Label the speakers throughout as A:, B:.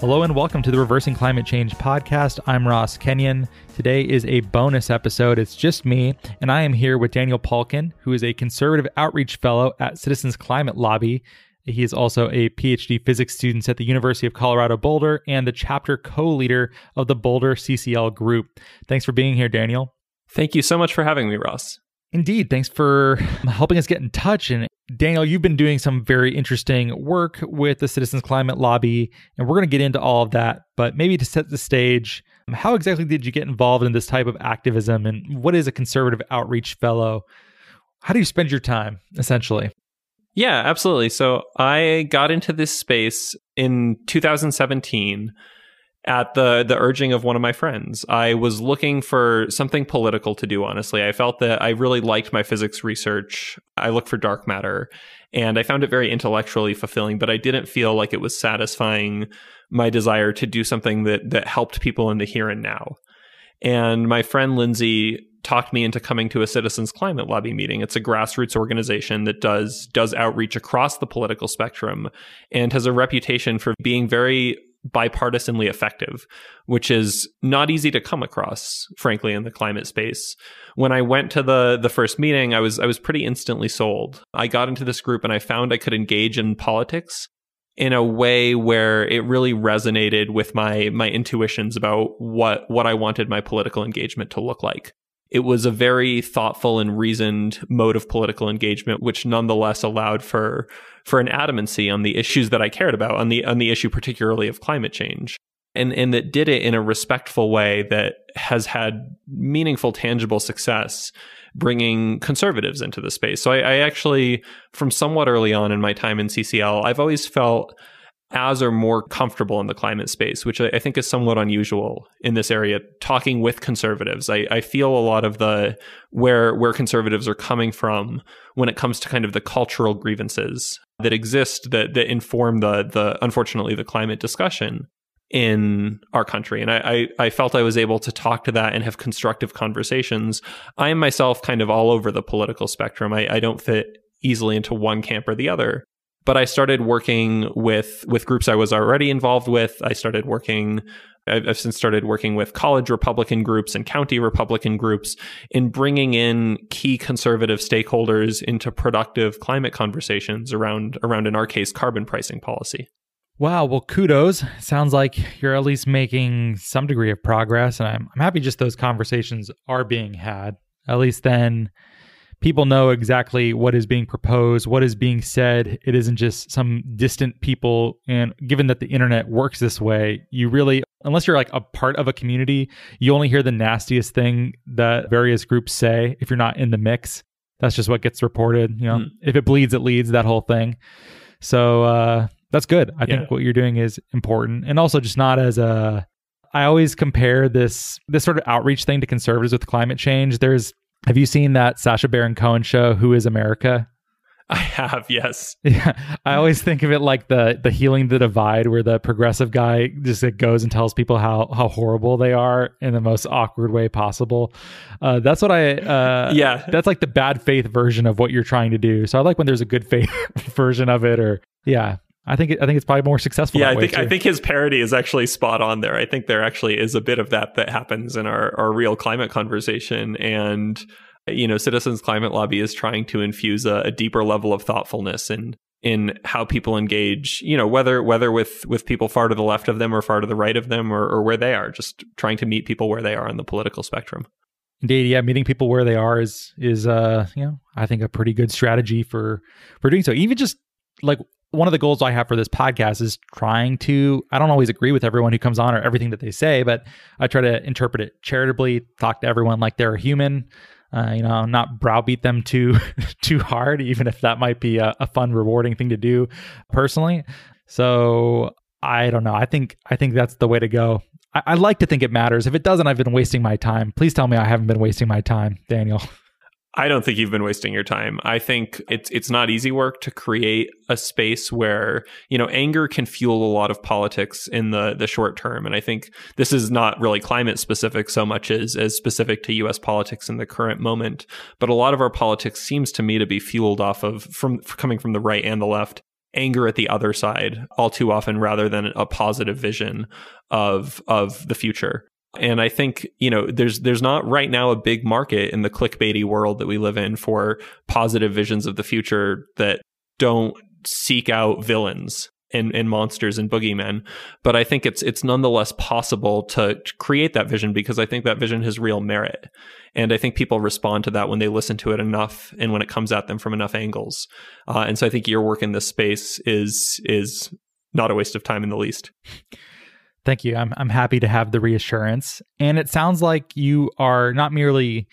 A: Hello and welcome to the Reversing Climate Change podcast. I'm Ross Kenyon. Today is a bonus episode. It's just me, and I am here with Daniel Palken, who is a conservative outreach fellow at Citizens Climate Lobby. He is also a PhD physics student at the University of Colorado Boulder and the chapter co leader of the Boulder CCL group. Thanks for being here, Daniel.
B: Thank you so much for having me, Ross.
A: Indeed. Thanks for helping us get in touch. And Daniel, you've been doing some very interesting work with the Citizens Climate Lobby, and we're going to get into all of that. But maybe to set the stage, how exactly did you get involved in this type of activism? And what is a conservative outreach fellow? How do you spend your time, essentially?
B: Yeah, absolutely. So I got into this space in 2017 at the the urging of one of my friends. I was looking for something political to do honestly. I felt that I really liked my physics research. I looked for dark matter and I found it very intellectually fulfilling, but I didn't feel like it was satisfying my desire to do something that that helped people in the here and now. And my friend Lindsay talked me into coming to a citizens climate lobby meeting. It's a grassroots organization that does does outreach across the political spectrum and has a reputation for being very bipartisanly effective, which is not easy to come across, frankly, in the climate space. When I went to the the first meeting, I was I was pretty instantly sold. I got into this group and I found I could engage in politics in a way where it really resonated with my my intuitions about what what I wanted my political engagement to look like. It was a very thoughtful and reasoned mode of political engagement, which nonetheless allowed for for an adamancy on the issues that I cared about, on the on the issue particularly of climate change. And, and that did it in a respectful way that has had meaningful, tangible success bringing conservatives into the space. So I, I actually, from somewhat early on in my time in CCL, I've always felt as or more comfortable in the climate space, which I think is somewhat unusual in this area. Talking with conservatives, I, I, feel a lot of the where where conservatives are coming from when it comes to kind of the cultural grievances that exist that that inform the the unfortunately the climate discussion in our country. And I, I, I felt I was able to talk to that and have constructive conversations. I am myself kind of all over the political spectrum. I, I don't fit easily into one camp or the other but I started working with with groups I was already involved with. I started working I've since started working with college Republican groups and county Republican groups in bringing in key conservative stakeholders into productive climate conversations around around in our case carbon pricing policy.
A: Wow, well kudos. Sounds like you're at least making some degree of progress and I'm I'm happy just those conversations are being had. At least then people know exactly what is being proposed, what is being said. It isn't just some distant people. And given that the internet works this way, you really, unless you're like a part of a community, you only hear the nastiest thing that various groups say if you're not in the mix. That's just what gets reported. You know, mm. if it bleeds, it leads, that whole thing. So uh, that's good. I yeah. think what you're doing is important. And also just not as a I always compare this this sort of outreach thing to conservatives with climate change. There's have you seen that Sasha Baron Cohen show, Who is America?
B: I have, yes.
A: Yeah, I always think of it like the the healing the divide, where the progressive guy just like, goes and tells people how how horrible they are in the most awkward way possible. Uh, that's what I. Uh,
B: yeah,
A: that's like the bad faith version of what you're trying to do. So I like when there's a good faith version of it, or yeah. I think I think it's probably more successful.
B: Yeah, I think I think his parody is actually spot on there. I think there actually is a bit of that that happens in our our real climate conversation, and you know, Citizens Climate Lobby is trying to infuse a, a deeper level of thoughtfulness in in how people engage. You know, whether whether with with people far to the left of them or far to the right of them, or, or where they are, just trying to meet people where they are on the political spectrum.
A: Indeed, yeah, meeting people where they are is is uh you know I think a pretty good strategy for for doing so. Even just like one of the goals I have for this podcast is trying to I don't always agree with everyone who comes on or everything that they say, but I try to interpret it charitably, talk to everyone like they're a human. Uh, you know, not browbeat them too too hard, even if that might be a, a fun, rewarding thing to do personally. So I don't know. I think I think that's the way to go. I, I like to think it matters. If it doesn't, I've been wasting my time. Please tell me I haven't been wasting my time, Daniel.
B: I don't think you've been wasting your time. I think it's it's not easy work to create a space where, you know, anger can fuel a lot of politics in the the short term. And I think this is not really climate specific so much as as specific to US politics in the current moment. But a lot of our politics seems to me to be fueled off of from coming from the right and the left anger at the other side all too often rather than a positive vision of of the future. And I think, you know, there's there's not right now a big market in the clickbaity world that we live in for positive visions of the future that don't seek out villains and, and monsters and boogeymen. But I think it's it's nonetheless possible to create that vision because I think that vision has real merit. And I think people respond to that when they listen to it enough and when it comes at them from enough angles. Uh, and so I think your work in this space is is not a waste of time in the least.
A: Thank you. I'm I'm happy to have the reassurance. And it sounds like you are not merely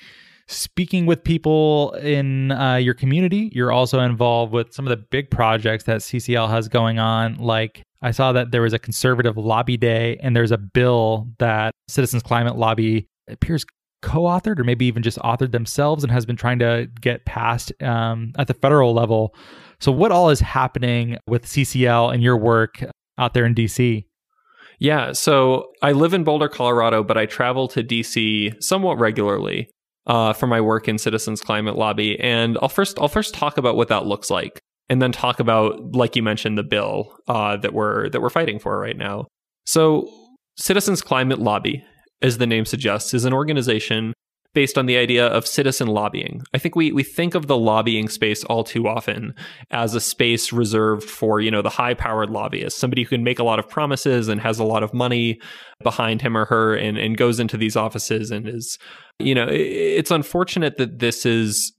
A: speaking with people in uh, your community, you're also involved with some of the big projects that CCL has going on. Like I saw that there was a conservative lobby day, and there's a bill that Citizens Climate Lobby appears co-authored or maybe even just authored themselves and has been trying to get passed um, at the federal level. So, what all is happening with CCL and your work out there in DC?
B: Yeah, so I live in Boulder, Colorado, but I travel to DC somewhat regularly uh, for my work in Citizens Climate Lobby. And I'll first I'll first talk about what that looks like, and then talk about, like you mentioned, the bill uh, that we're that we're fighting for right now. So, Citizens Climate Lobby, as the name suggests, is an organization based on the idea of citizen lobbying. I think we we think of the lobbying space all too often as a space reserved for, you know, the high-powered lobbyist, somebody who can make a lot of promises and has a lot of money behind him or her and, and goes into these offices and is, you know, it's unfortunate that this is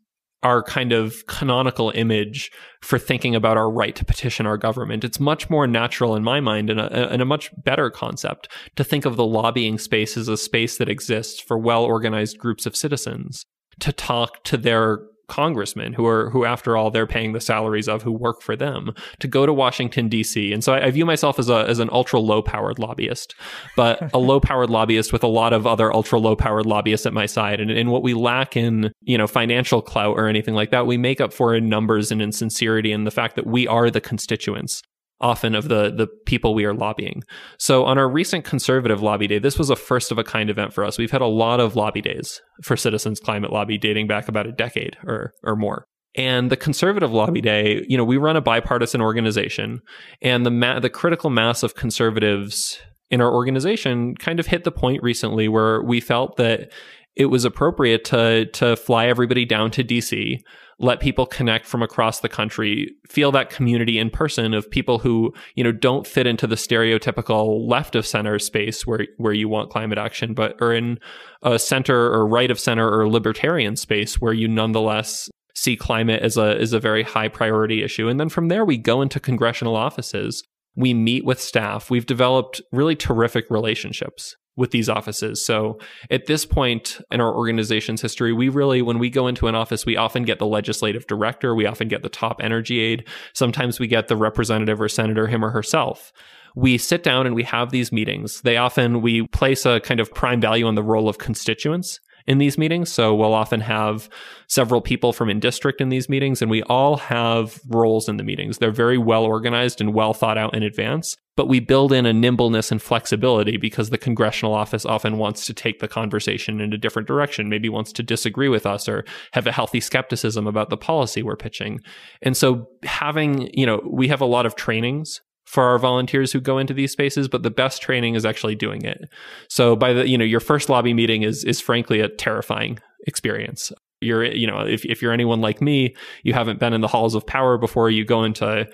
B: our kind of canonical image for thinking about our right to petition our government. It's much more natural in my mind and a, and a, much better concept to think of the lobbying space as a space that exists for well organized groups of citizens to talk to their congressmen who are who after all they're paying the salaries of who work for them to go to Washington DC and so I, I view myself as a as an ultra low powered lobbyist but a low powered lobbyist with a lot of other ultra low powered lobbyists at my side. And, and what we lack in you know financial clout or anything like that we make up for in numbers and in sincerity and the fact that we are the constituents often of the the people we are lobbying. So on our recent conservative lobby day, this was a first of a kind event for us. We've had a lot of lobby days for Citizens Climate Lobby dating back about a decade or or more. And the conservative lobby day, you know, we run a bipartisan organization, and the ma- the critical mass of conservatives in our organization kind of hit the point recently where we felt that it was appropriate to to fly everybody down to DC let people connect from across the country, feel that community in person of people who, you know, don't fit into the stereotypical left of center space where, where you want climate action, but are in a center or right of center or libertarian space where you nonetheless see climate as a, as a very high priority issue. And then from there, we go into congressional offices. We meet with staff. We've developed really terrific relationships with these offices. So at this point in our organization's history, we really, when we go into an office, we often get the legislative director, we often get the top energy aide, sometimes we get the representative or senator, him or herself. We sit down and we have these meetings. They often, we place a kind of prime value on the role of constituents in these meetings. So we'll often have several people from in district in these meetings, and we all have roles in the meetings. They're very well organized and well thought out in advance. But we build in a nimbleness and flexibility because the congressional office often wants to take the conversation in a different direction, maybe wants to disagree with us or have a healthy skepticism about the policy we're pitching. And so having, you know, we have a lot of trainings for our volunteers who go into these spaces, but the best training is actually doing it. So by the, you know, your first lobby meeting is is frankly a terrifying experience. You're, you know, if if you're anyone like me, you haven't been in the halls of power before, you go into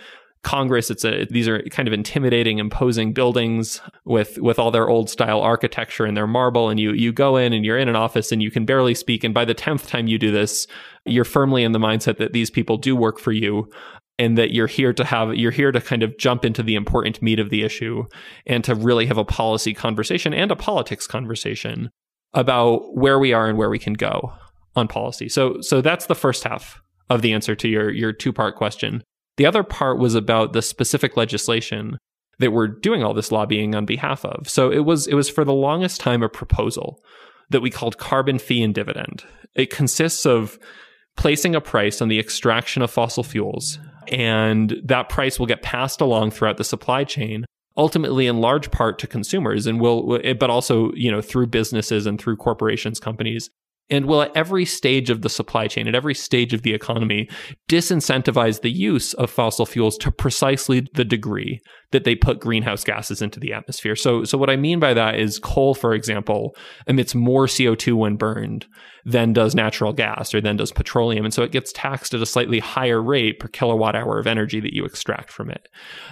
B: Congress. It's a these are kind of intimidating, imposing buildings with with all their old style architecture and their marble. And you you go in and you're in an office and you can barely speak. And by the tenth time you do this, you're firmly in the mindset that these people do work for you and that you're here to have you're here to kind of jump into the important meat of the issue and to really have a policy conversation and a politics conversation about where we are and where we can go on policy. So so that's the first half of the answer to your your two-part question. The other part was about the specific legislation that we're doing all this lobbying on behalf of. So it was it was for the longest time a proposal that we called carbon fee and dividend. It consists of placing a price on the extraction of fossil fuels and that price will get passed along throughout the supply chain ultimately in large part to consumers and will but also you know through businesses and through corporations companies and will at every stage of the supply chain, at every stage of the economy, disincentivize the use of fossil fuels to precisely the degree that they put greenhouse gases into the atmosphere. So, so what I mean by that is coal, for example, emits more CO2 when burned than does natural gas or than does petroleum. And so it gets taxed at a slightly higher rate per kilowatt hour of energy that you extract from it.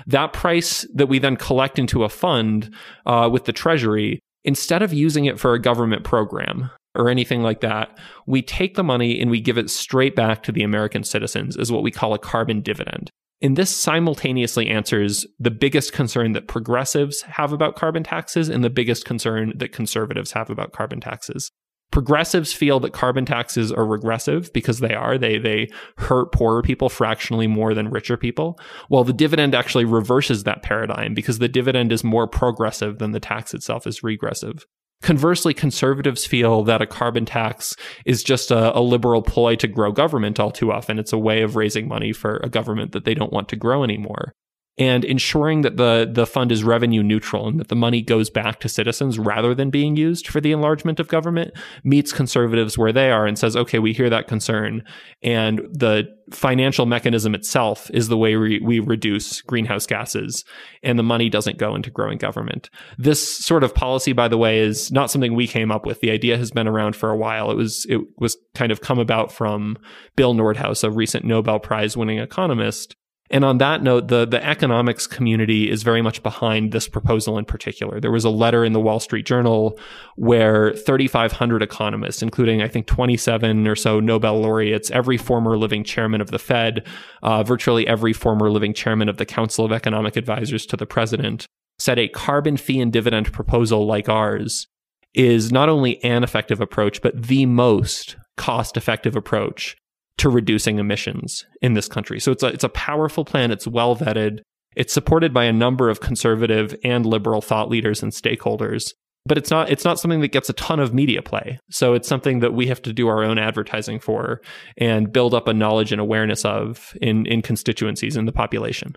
B: That price that we then collect into a fund uh, with the treasury instead of using it for a government program or anything like that. We take the money and we give it straight back to the American citizens as what we call a carbon dividend. And this simultaneously answers the biggest concern that progressives have about carbon taxes and the biggest concern that conservatives have about carbon taxes. Progressives feel that carbon taxes are regressive because they are. They they hurt poorer people fractionally more than richer people. While the dividend actually reverses that paradigm because the dividend is more progressive than the tax itself is regressive. Conversely, conservatives feel that a carbon tax is just a, a, liberal ploy to grow government all too often. It's a way of raising money for a government that they don't want to grow anymore and ensuring that the the fund is revenue neutral and that the money goes back to citizens rather than being used for the enlargement of government meets conservatives where they are and says okay we hear that concern. And the financial mechanism itself is the way we, we reduce greenhouse gases and the money doesn't go into growing government. This sort of policy by the way is not something we came up with. The idea has been around for a while. It was it was kind of come about from bill nordhaus a recent nobel prize winning economist and on that note, the, the economics community is very much behind this proposal in particular. There was a letter in the Wall Street Journal where 3,500 economists, including I think 27 or so Nobel laureates, every former living chairman of the Fed, uh, virtually every former living chairman of the Council of Economic Advisors to the president, said a carbon fee and dividend proposal like ours is not only an effective approach, but the most cost effective approach to reducing emissions in this country. So it's a, it's a powerful plan. It's well vetted. It's supported by a number of conservative and liberal thought leaders and stakeholders. But it's not it's not something that gets a ton of media play. So it's something that we have to do our own advertising for and build up a knowledge and awareness of in, in constituencies in the population.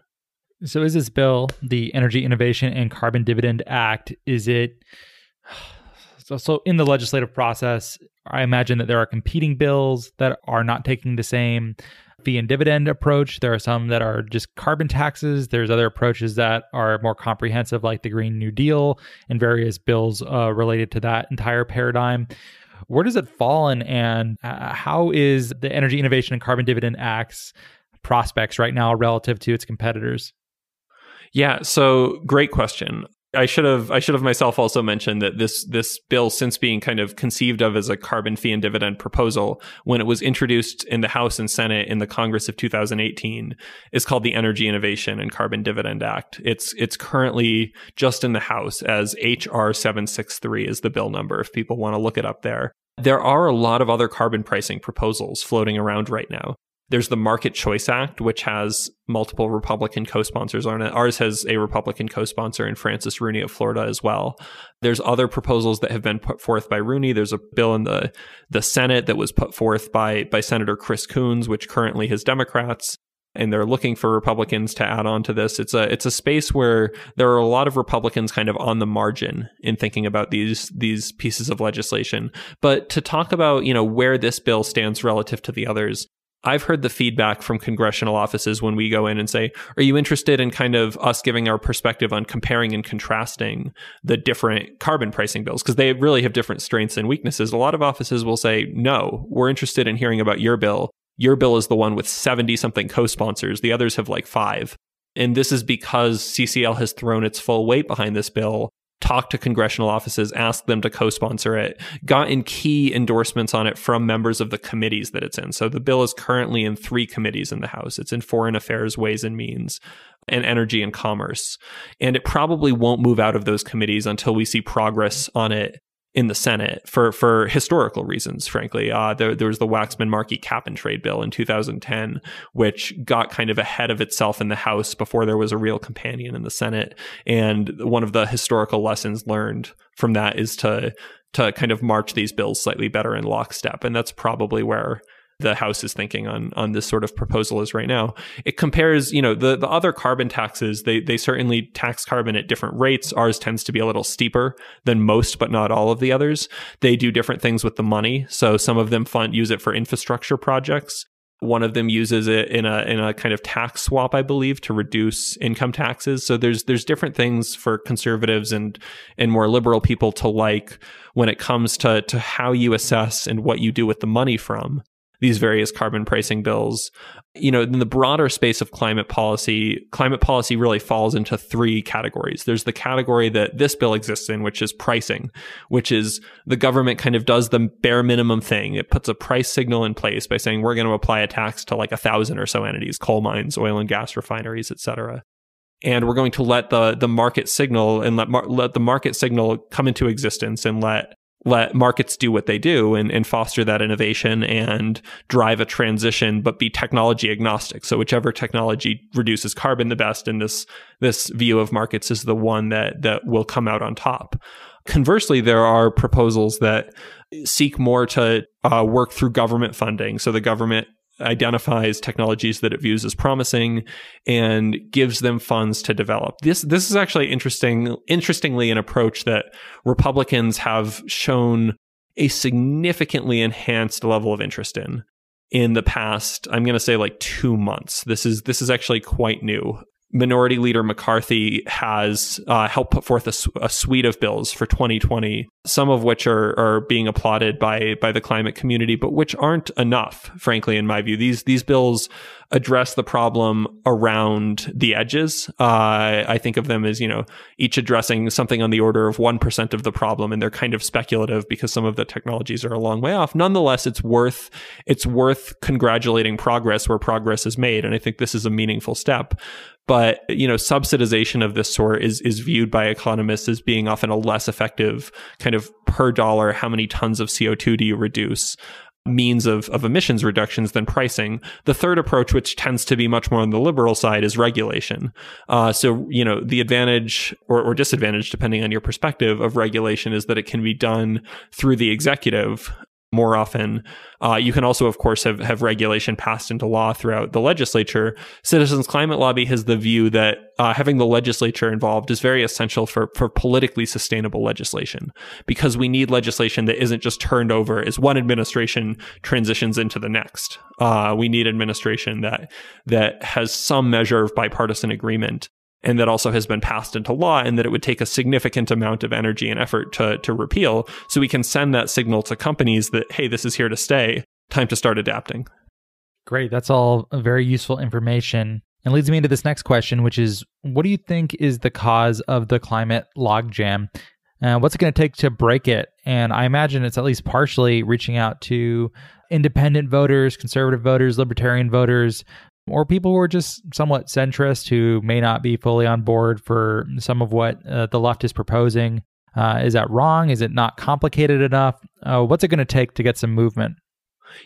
A: So is this bill, the Energy Innovation and Carbon Dividend Act, is it so, in the legislative process, I imagine that there are competing bills that are not taking the same fee and dividend approach. There are some that are just carbon taxes. There's other approaches that are more comprehensive, like the Green New Deal and various bills uh, related to that entire paradigm. Where does it fall in, and uh, how is the Energy Innovation and Carbon Dividend Act's prospects right now relative to its competitors?
B: Yeah, so great question. I should have I should have myself also mentioned that this this bill since being kind of conceived of as a carbon fee and dividend proposal when it was introduced in the House and Senate in the Congress of 2018 is called the Energy Innovation and Carbon Dividend Act. It's it's currently just in the House as HR 763 is the bill number if people want to look it up there. There are a lot of other carbon pricing proposals floating around right now. There's the Market Choice Act, which has multiple Republican co sponsors on it. Ours has a Republican co sponsor in Francis Rooney of Florida as well. There's other proposals that have been put forth by Rooney. There's a bill in the, the Senate that was put forth by, by Senator Chris Coons, which currently has Democrats and they're looking for Republicans to add on to this. It's a it's a space where there are a lot of Republicans kind of on the margin in thinking about these these pieces of legislation. But to talk about, you know, where this bill stands relative to the others, I've heard the feedback from congressional offices when we go in and say, Are you interested in kind of us giving our perspective on comparing and contrasting the different carbon pricing bills? Because they really have different strengths and weaknesses. A lot of offices will say, No, we're interested in hearing about your bill. Your bill is the one with 70 something co sponsors, the others have like five. And this is because CCL has thrown its full weight behind this bill talked to congressional offices, asked them to co-sponsor it, got in key endorsements on it from members of the committees that it's in. So the bill is currently in three committees in the House. It's in Foreign Affairs, Ways and Means, and Energy and Commerce. And it probably won't move out of those committees until we see progress on it in the Senate for for historical reasons. Frankly, uh, there, there was the Waxman Markey cap and trade bill in 2010, which got kind of ahead of itself in the House before there was a real companion in the Senate. And one of the historical lessons learned from that is to to kind of march these bills slightly better in lockstep, and that's probably where the House is thinking on on this sort of proposal is right now. It compares, you know, the the other carbon taxes. They they certainly tax carbon at different rates. Ours tends to be a little steeper than most, but not all of the others. They do different things with the money. So some of them fund use it for infrastructure projects. One of them uses it in a in a kind of tax swap, I believe, to reduce income taxes. So there's there's different things for conservatives and and more liberal people to like when it comes to to how you assess and what you do with the money from these various carbon pricing bills. You know, in the broader space of climate policy, climate policy really falls into three categories. There's the category that this bill exists in, which is pricing, which is the government kind of does the bare minimum thing. It puts a price signal in place by saying we're going to apply a tax to like a thousand or so entities, coal mines, oil and gas refineries, et cetera and we're going to let the the market signal and let mar- let the market signal come into existence and let let markets do what they do and, and foster that innovation and drive a transition, but be technology agnostic. So whichever technology reduces carbon the best in this, this view of markets is the one that, that will come out on top. Conversely, there are proposals that seek more to uh, work through government funding. So the government identifies technologies that it views as promising and gives them funds to develop. This this is actually interesting interestingly an approach that Republicans have shown a significantly enhanced level of interest in in the past I'm going to say like 2 months. This is this is actually quite new. Minority Leader McCarthy has uh, helped put forth a, a, suite of bills for 2020, some of which are, are being applauded by by the climate community, but which aren't enough, frankly, in my view. These these bills address the problem around the edges. Uh, I think of them as, you know, each addressing something on the order of 1% of the problem. And they're kind of speculative because some of the technologies are a long way off. Nonetheless, it's worth, it's worth congratulating progress where progress is made. And I think this is a meaningful step. But, you know, subsidization of this sort is, is viewed by economists as being often a less effective kind of per dollar, how many tons of CO2 do you reduce? Means of, of emissions reductions than pricing. The third approach, which tends to be much more on the liberal side, is regulation. Uh, so, you know, the advantage or, or disadvantage, depending on your perspective of regulation, is that it can be done through the executive more often. Uh, you can also, of course, have, have regulation passed into law throughout the legislature. Citizens Climate Lobby has the view that uh, having the legislature involved is very essential for, for politically sustainable legislation because we need legislation that isn't just turned over as one administration transitions into the next. Uh, we need administration that that has some measure of bipartisan agreement and that also has been passed into law and that it would take a significant amount of energy and effort to, to repeal. So we can send that signal to companies that, hey, this is here to stay. Time to start adapting.
A: Great. That's all very useful information. And leads me into this next question, which is what do you think is the cause of the climate logjam? Uh, what's it going to take to break it? And I imagine it's at least partially reaching out to independent voters, conservative voters, libertarian voters, or people who are just somewhat centrist who may not be fully on board for some of what uh, the left is proposing. Uh, is that wrong? Is it not complicated enough? Uh, what's it going to take to get some movement?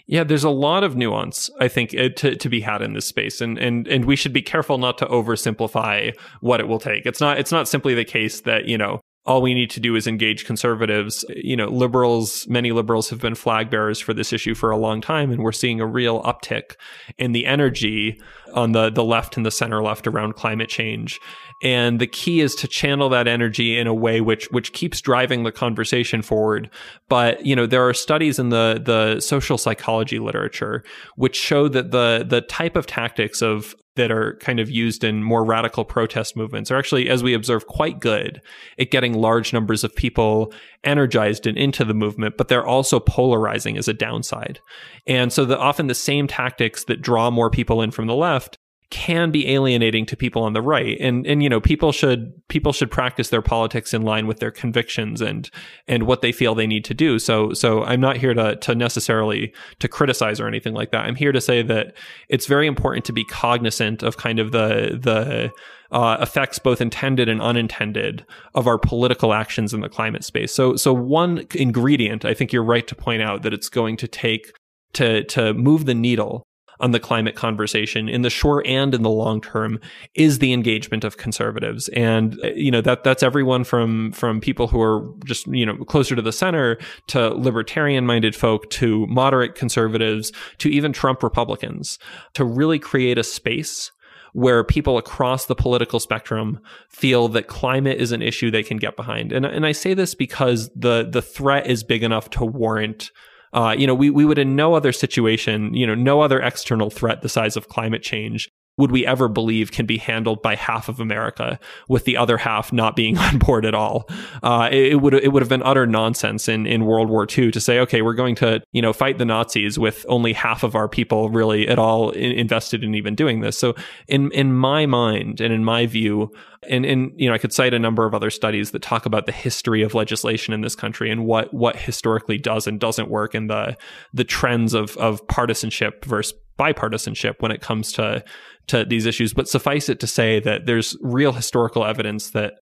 B: Yeah, there's a lot of nuance I think uh, to to be had in this space, and and and we should be careful not to oversimplify what it will take. It's not it's not simply the case that you know all we need to do is engage conservatives. You know, liberals, many liberals have been flag bearers for this issue for a long time, and we're seeing a real uptick in the energy on the, the left and the center left around climate change. And the key is to channel that energy in a way which which keeps driving the conversation forward. But you know, there are studies in the the social psychology literature which show that the the type of tactics of that are kind of used in more radical protest movements are actually, as we observe, quite good at getting large numbers of people energized and into the movement, but they're also polarizing as a downside. And so the, often the same tactics that draw more people in from the left can be alienating to people on the right. And and you know people should people should practice their politics in line with their convictions and and what they feel they need to do. So so I'm not here to to necessarily to criticize or anything like that. I'm here to say that it's very important to be cognizant of kind of the the uh, effects both intended and unintended of our political actions in the climate space. So so one ingredient I think you're right to point out that it's going to take to to move the needle on the climate conversation in the short and in the long term is the engagement of conservatives and uh, you know that that's everyone from from people who are just you know closer to the center to libertarian minded folk to moderate conservatives to even Trump Republicans to really create a space where people across the political spectrum feel that climate is an issue they can get behind. And, and I say this because the, the threat is big enough to warrant uh, you know, we, we would in no other situation, you know, no other external threat the size of climate change would we ever believe can be handled by half of America, with the other half not being on board at all? Uh, it, it, would it would have been utter nonsense in, in World War II to say, okay, we're going to you know fight the Nazis with only half of our people really at all in, invested in even doing this. So in in my mind and in my view, and and you know I could cite a number of other studies that talk about the history of legislation in this country and what what historically does and doesn't work and the the trends of of partisanship versus bipartisanship when it comes to to these issues. But suffice it to say that there's real historical evidence that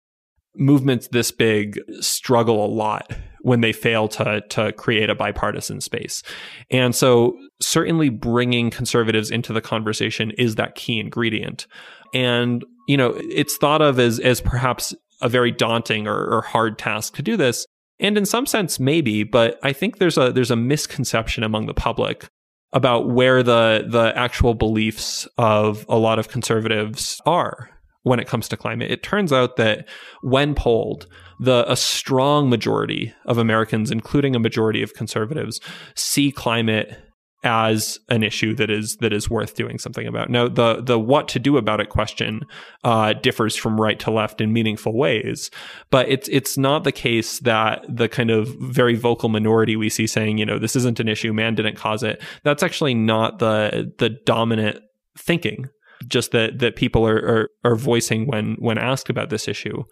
B: movements this big struggle a lot when they fail to to create a bipartisan space. And so certainly bringing conservatives into the conversation is that key ingredient. And you know, it's thought of as as perhaps a very daunting or, or hard task to do this. And in some sense, maybe, but I think there's a there's a misconception among the public about where the the actual beliefs of a lot of conservatives are when it comes to climate. It turns out that when polled, the a strong majority of Americans, including a majority of conservatives, see climate as an issue that is that is worth doing something about. Now, the the what to do about it question uh, differs from right to left in meaningful ways, but it's it's not the case that the kind of very vocal minority we see saying, you know, this isn't an issue, man didn't cause it. That's actually not the the dominant thinking. Just that that people are, are are voicing when when asked about this issue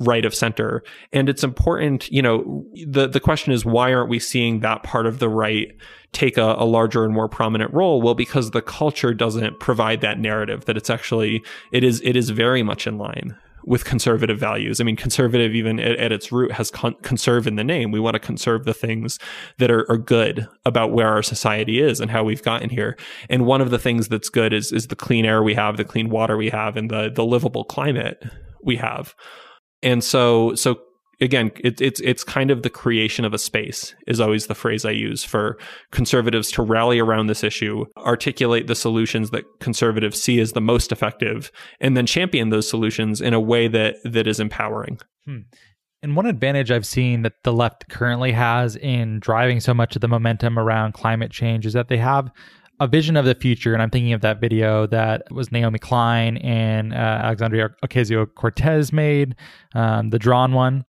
B: right of center. And it's important, you know, the, the question is why aren't we seeing that part of the right take a, a, larger and more prominent role? Well, because the culture doesn't provide that narrative that it's actually, it is, it is very much in line with conservative values. I mean, conservative even at, at its root has con- conserve in the name. We want to conserve the things that are, are, good about where our society is and how we've gotten here. And one of the things that's good is, is the clean air we have, the clean water we have, and the, the livable climate we have. And so, so again, it, it's it's kind of the creation of a space is always the phrase I use for conservatives to rally around this issue, articulate the solutions that conservatives see as the most effective, and then champion those solutions in a way that that is empowering. Hmm.
A: And one advantage I've seen that the left currently has in driving so much of the momentum around climate change is that they have a vision of the future, and I'm thinking of that video that was Naomi Klein and uh, Alexandria Ocasio Cortez made, um, the drawn one.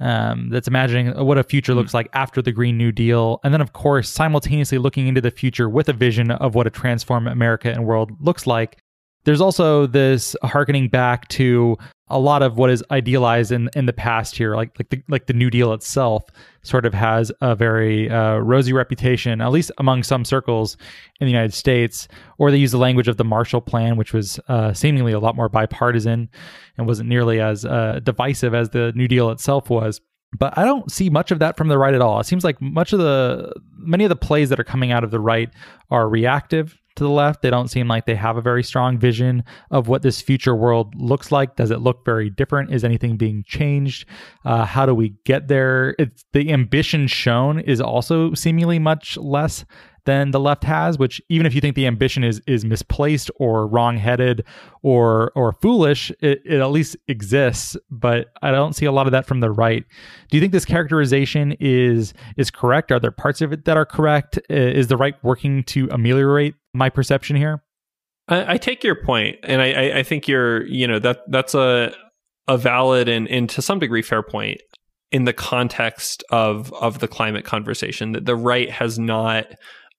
A: Um, that's imagining what a future looks like after the Green New Deal. And then, of course, simultaneously looking into the future with a vision of what a transformed America and world looks like. There's also this harkening back to a lot of what is idealized in in the past here, like like the like the New Deal itself, sort of has a very uh, rosy reputation, at least among some circles in the United States. Or they use the language of the Marshall Plan, which was uh, seemingly a lot more bipartisan and wasn't nearly as uh, divisive as the New Deal itself was. But I don't see much of that from the right at all. It seems like much of the many of the plays that are coming out of the right are reactive to the left. They don't seem like they have a very strong vision of what this future world looks like. Does it look very different? Is anything being changed? Uh, how do we get there? It's the ambition shown is also seemingly much less than the left has, which even if you think the ambition is is misplaced or wrongheaded or or foolish, it, it at least exists. But I don't see a lot of that from the right. Do you think this characterization is is correct? Are there parts of it that are correct? Is the right working to ameliorate my perception here?
B: I, I take your point, and I, I think you're you know that that's a a valid and, and to some degree fair point in the context of of the climate conversation that the right has not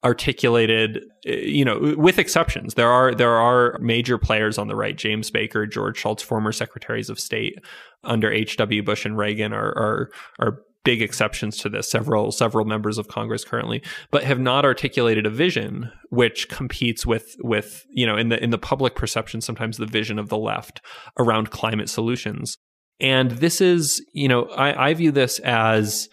B: articulated uh, you know with exceptions. There are there are major players on the right. James Baker George Shultz former secretaries of state under HW Bush and Reagan are are are big exceptions to this. Several several members of congress currently but have not articulated a vision which competes with with you know in the in the public perception sometimes the vision of the left around climate solutions. And this is you know i, I view this as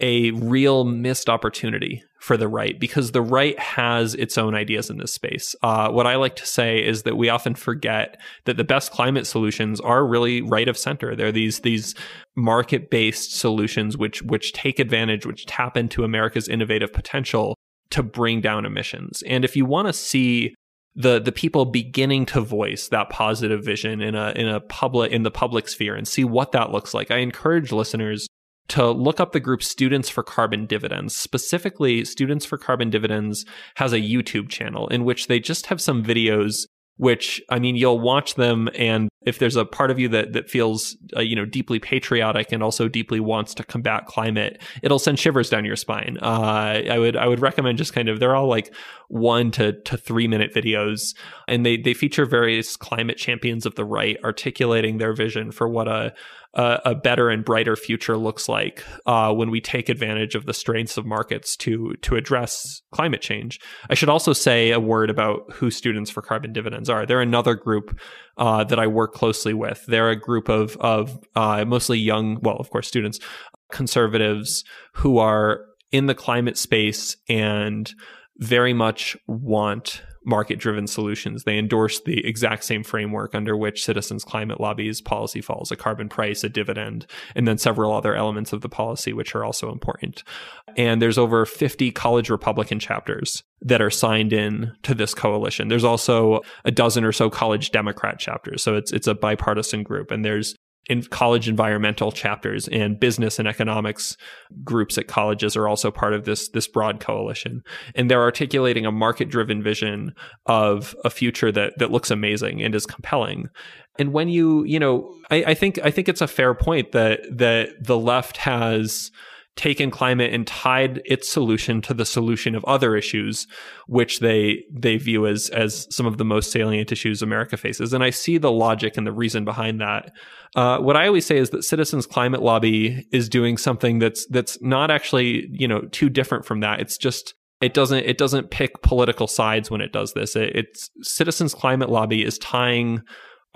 B: a real missed opportunity for the right because the right has its own ideas in this space. Uh, what I like to say is that we often forget that the best climate solutions are really right of center. They're these these market based solutions which which take advantage, which tap into America's innovative potential to bring down emissions. And if you want to see the the people beginning to voice that positive vision in a in a public in the public sphere and see what that looks like. I encourage listeners to look up the group Students for Carbon Dividends. Specifically, Students for Carbon Dividends has a YouTube channel in which they just have some videos which I mean, you'll watch them, and if there's a part of you that that feels uh, you know deeply patriotic and also deeply wants to combat climate, it'll send shivers down your spine. Uh, I would I would recommend just kind of they're all like one to to three minute videos, and they they feature various climate champions of the right articulating their vision for what a a, a better and brighter future looks like uh, when we take advantage of the strengths of markets to to address climate change. I should also say a word about who Students for Carbon Dividends are. They're another group uh, that I work closely with. They're a group of of uh, mostly young, well, of course, students, conservatives who are in the climate space and very much want market driven solutions. They endorse the exact same framework under which Citizens Climate Lobby's policy falls a carbon price, a dividend, and then several other elements of the policy, which are also important. And there's over 50 college Republican chapters that are signed in to this coalition. There's also a dozen or so college Democrat chapters. So it's it's a bipartisan group and there's in college environmental chapters and business and economics groups at colleges are also part of this this broad coalition. And they're articulating a market driven vision of a future that that looks amazing and is compelling. And when you you know I, I think i think it's a fair point that that the left has taken climate and tied its solution to the solution of other issues, which they they view as as some of the most salient issues America faces. And I see the logic and the reason behind that. Uh, what I always say is that Citizens Climate Lobby is doing something that's that's not actually you know too different from that. It's just it doesn't it doesn't pick political sides when it does this. It, it's Citizens Climate Lobby is tying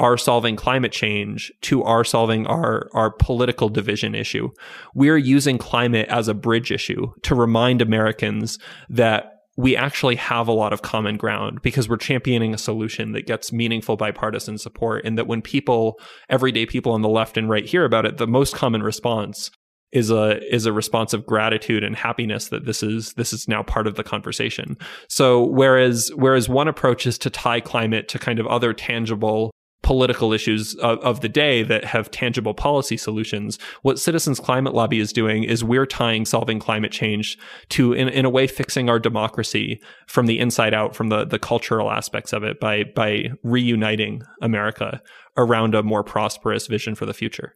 B: are solving climate change to our solving our, our political division issue. We're using climate as a bridge issue to remind Americans that we actually have a lot of common ground because we're championing a solution that gets meaningful bipartisan support. And that when people, everyday people on the left and right hear about it, the most common response is a is a response of gratitude and happiness that this is this is now part of the conversation. So whereas whereas one approach is to tie climate to kind of other tangible political issues of, of, the day that have tangible policy solutions. What Citizens Climate Lobby is doing is we're tying solving climate change to, in, in a way, fixing our democracy from the inside out, from the, the cultural aspects of it by, by reuniting America around a more prosperous vision for the future.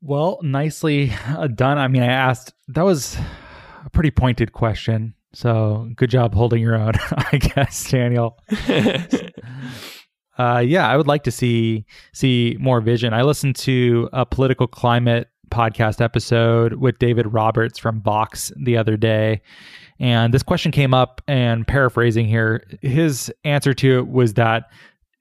A: Well, nicely done. I mean, I asked, that was a pretty pointed question. So good job holding your own, I guess, Daniel. Uh, yeah, I would like to see see more vision. I listened to a political climate podcast episode with David Roberts from Vox the other day, and this question came up. And paraphrasing here, his answer to it was that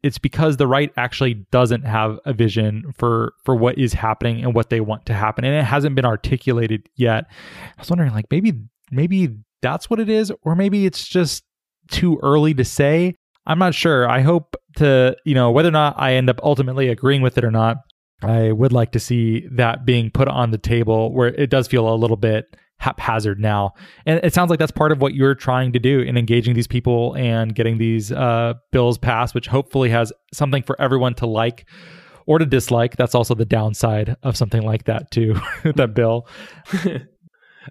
A: it's because the right actually doesn't have a vision for for what is happening and what they want to happen, and it hasn't been articulated yet. I was wondering, like maybe maybe that's what it is, or maybe it's just too early to say. I'm not sure. I hope to, you know, whether or not I end up ultimately agreeing with it or not, I would like to see that being put on the table where it does feel a little bit haphazard now. And it sounds like that's part of what you're trying to do in engaging these people and getting these uh, bills passed, which hopefully has something for everyone to like or to dislike. That's also the downside of something like that, too, that bill.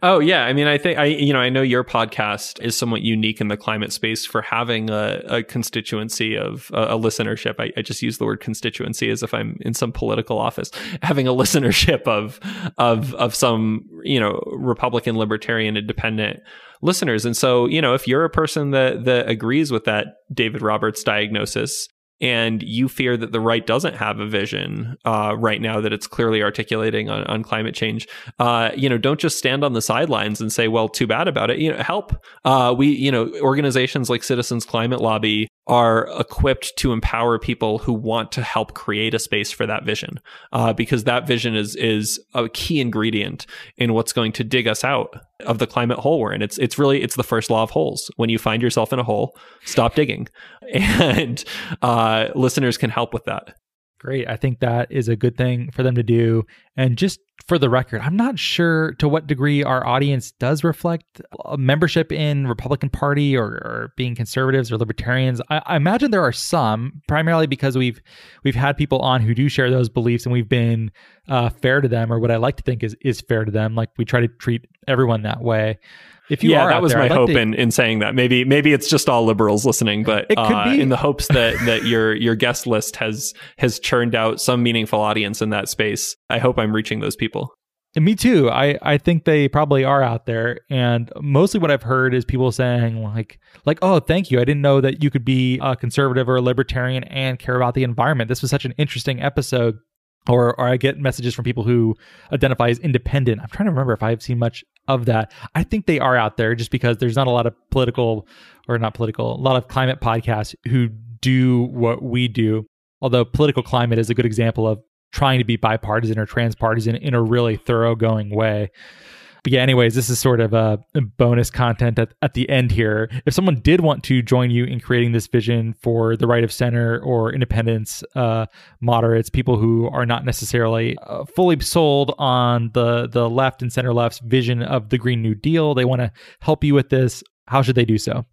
B: Oh yeah, I mean, I think I you know I know your podcast is somewhat unique in the climate space for having a, a constituency of a, a listenership. I, I, just use the word constituency as if I'm in some political office, having a listenership of of of some you know Republican, Libertarian, Independent listeners. And so you know if you're a person that that agrees with that David Roberts diagnosis, and you fear that the right doesn't have a vision uh, right now that it's clearly articulating on, on climate change, uh, you know, don't just stand on the sidelines and say, "Well, too bad about it." You know, help. Uh, we, you know, organizations like Citizens Climate Lobby are equipped to empower people who want to help create a space for that vision, uh, because that vision is is a key ingredient in what's going to dig us out of the climate hole we're in. It's it's really it's the first law of holes. When you find yourself in a hole, stop digging, and uh, listeners can help with that.
A: Great. I think that is a good thing for them to do. And just for the record, I'm not sure to what degree our audience does reflect membership in Republican Party or, or being conservatives or libertarians. I, I, imagine there are some, primarily because we've we've had people on who do share those beliefs, and we've been uh, fair to them, or what I like to think is is fair to them. Like we try to treat everyone that way.
B: If you yeah, that was there, my hope to... in, in saying that. Maybe maybe it's just all liberals listening, but it could uh, be. in the hopes that that your your guest list has has churned out some meaningful audience in that space. I hope I'm reaching those people.
A: And me too. I, I think they probably are out there. And mostly what I've heard is people saying like like, oh, thank you. I didn't know that you could be a conservative or a libertarian and care about the environment. This was such an interesting episode or or I get messages from people who identify as independent. I'm trying to remember if I've seen much of that. I think they are out there just because there's not a lot of political or not political, a lot of climate podcasts who do what we do. Although political climate is a good example of trying to be bipartisan or transpartisan in a really thoroughgoing way. But yeah, anyways, this is sort of a bonus content at, at the end here. If someone did want to join you in creating this vision for the right of center or independence, uh, moderates, people who are not necessarily uh, fully sold on the the left and center left's vision of the Green New Deal, they want to help you with this. How should they do so?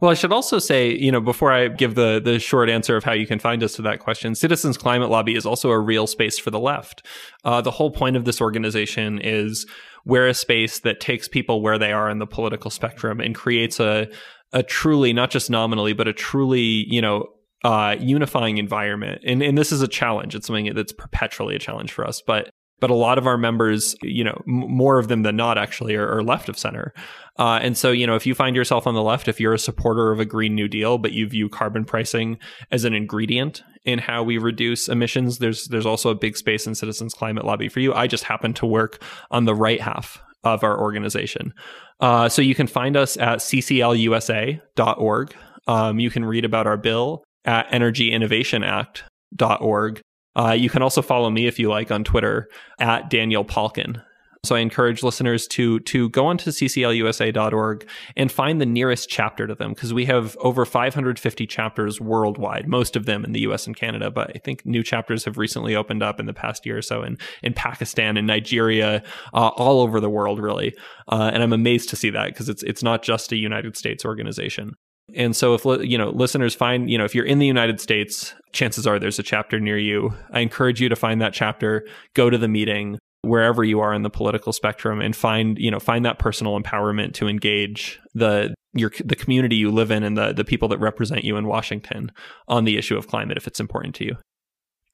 B: Well, I should also say, you know, before I give the the short answer of how you can find us to that question, Citizens Climate Lobby is also a real space for the left. Uh, the whole point of this organization is we're a space that takes people where they are in the political spectrum and creates a a truly not just nominally, but a truly, you know, uh, unifying environment. And and this is a challenge. It's something that's perpetually a challenge for us, but but a lot of our members, you know, more of them than not actually are, are left of center. Uh, and so, you know, if you find yourself on the left, if you're a supporter of a Green New Deal, but you view carbon pricing as an ingredient in how we reduce emissions, there's there's also a big space in Citizens Climate Lobby for you. I just happen to work on the right half of our organization. Uh, so you can find us at cclusa.org. Um, you can read about our bill at energyinnovationact.org. Uh, you can also follow me if you like on Twitter at Daniel Palken. So I encourage listeners to to go onto cclusa.org and find the nearest chapter to them because we have over 550 chapters worldwide, most of them in the US and Canada, but I think new chapters have recently opened up in the past year or so in in Pakistan and Nigeria, uh, all over the world really. Uh, and I'm amazed to see that because it's it's not just a United States organization. And so if you know listeners find, you know, if you're in the United States, chances are there's a chapter near you. I encourage you to find that chapter, go to the meeting wherever you are in the political spectrum and find, you know, find that personal empowerment to engage the your the community you live in and the the people that represent you in Washington on the issue of climate if it's important to you.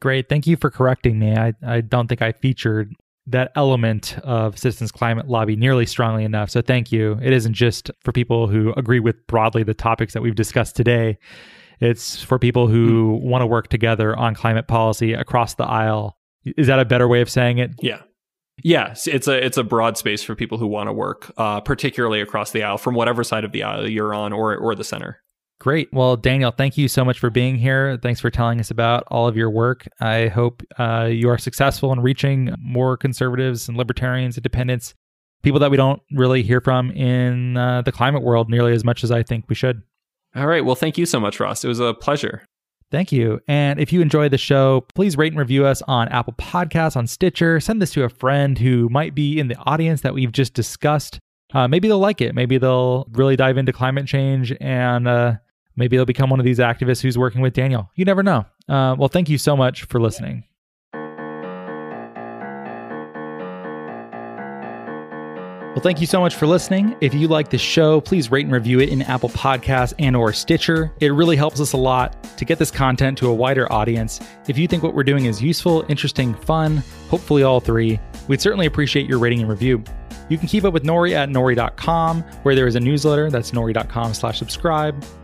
A: Great. Thank you for correcting me. I, I don't think I featured that element of Citizens Climate Lobby nearly strongly enough. So thank you. It isn't just for people who agree with broadly the topics that we've discussed today. It's for people who mm. want to work together on climate policy across the aisle. Is that a better way of saying it?
B: Yeah. Yes, it's a it's a broad space for people who want to work, uh, particularly across the aisle, from whatever side of the aisle you're on, or or the center.
A: Great. Well, Daniel, thank you so much for being here. Thanks for telling us about all of your work. I hope uh, you are successful in reaching more conservatives and libertarians, independents, people that we don't really hear from in uh, the climate world nearly as much as I think we should.
B: All right. Well, thank you so much, Ross. It was a pleasure.
A: Thank you. And if you enjoy the show, please rate and review us on Apple Podcasts, on Stitcher. Send this to a friend who might be in the audience that we've just discussed. Uh, maybe they'll like it. Maybe they'll really dive into climate change and uh, Maybe they'll become one of these activists who's working with Daniel. You never know. Uh, well, thank you so much for listening. Well, thank you so much for listening. If you like this show, please rate and review it in Apple Podcasts and or Stitcher. It really helps us a lot to get this content to a wider audience. If you think what we're doing is useful, interesting, fun, hopefully all three, we'd certainly appreciate your rating and review. You can keep up with Nori at nori.com, where there is a newsletter. That's nori.com slash subscribe.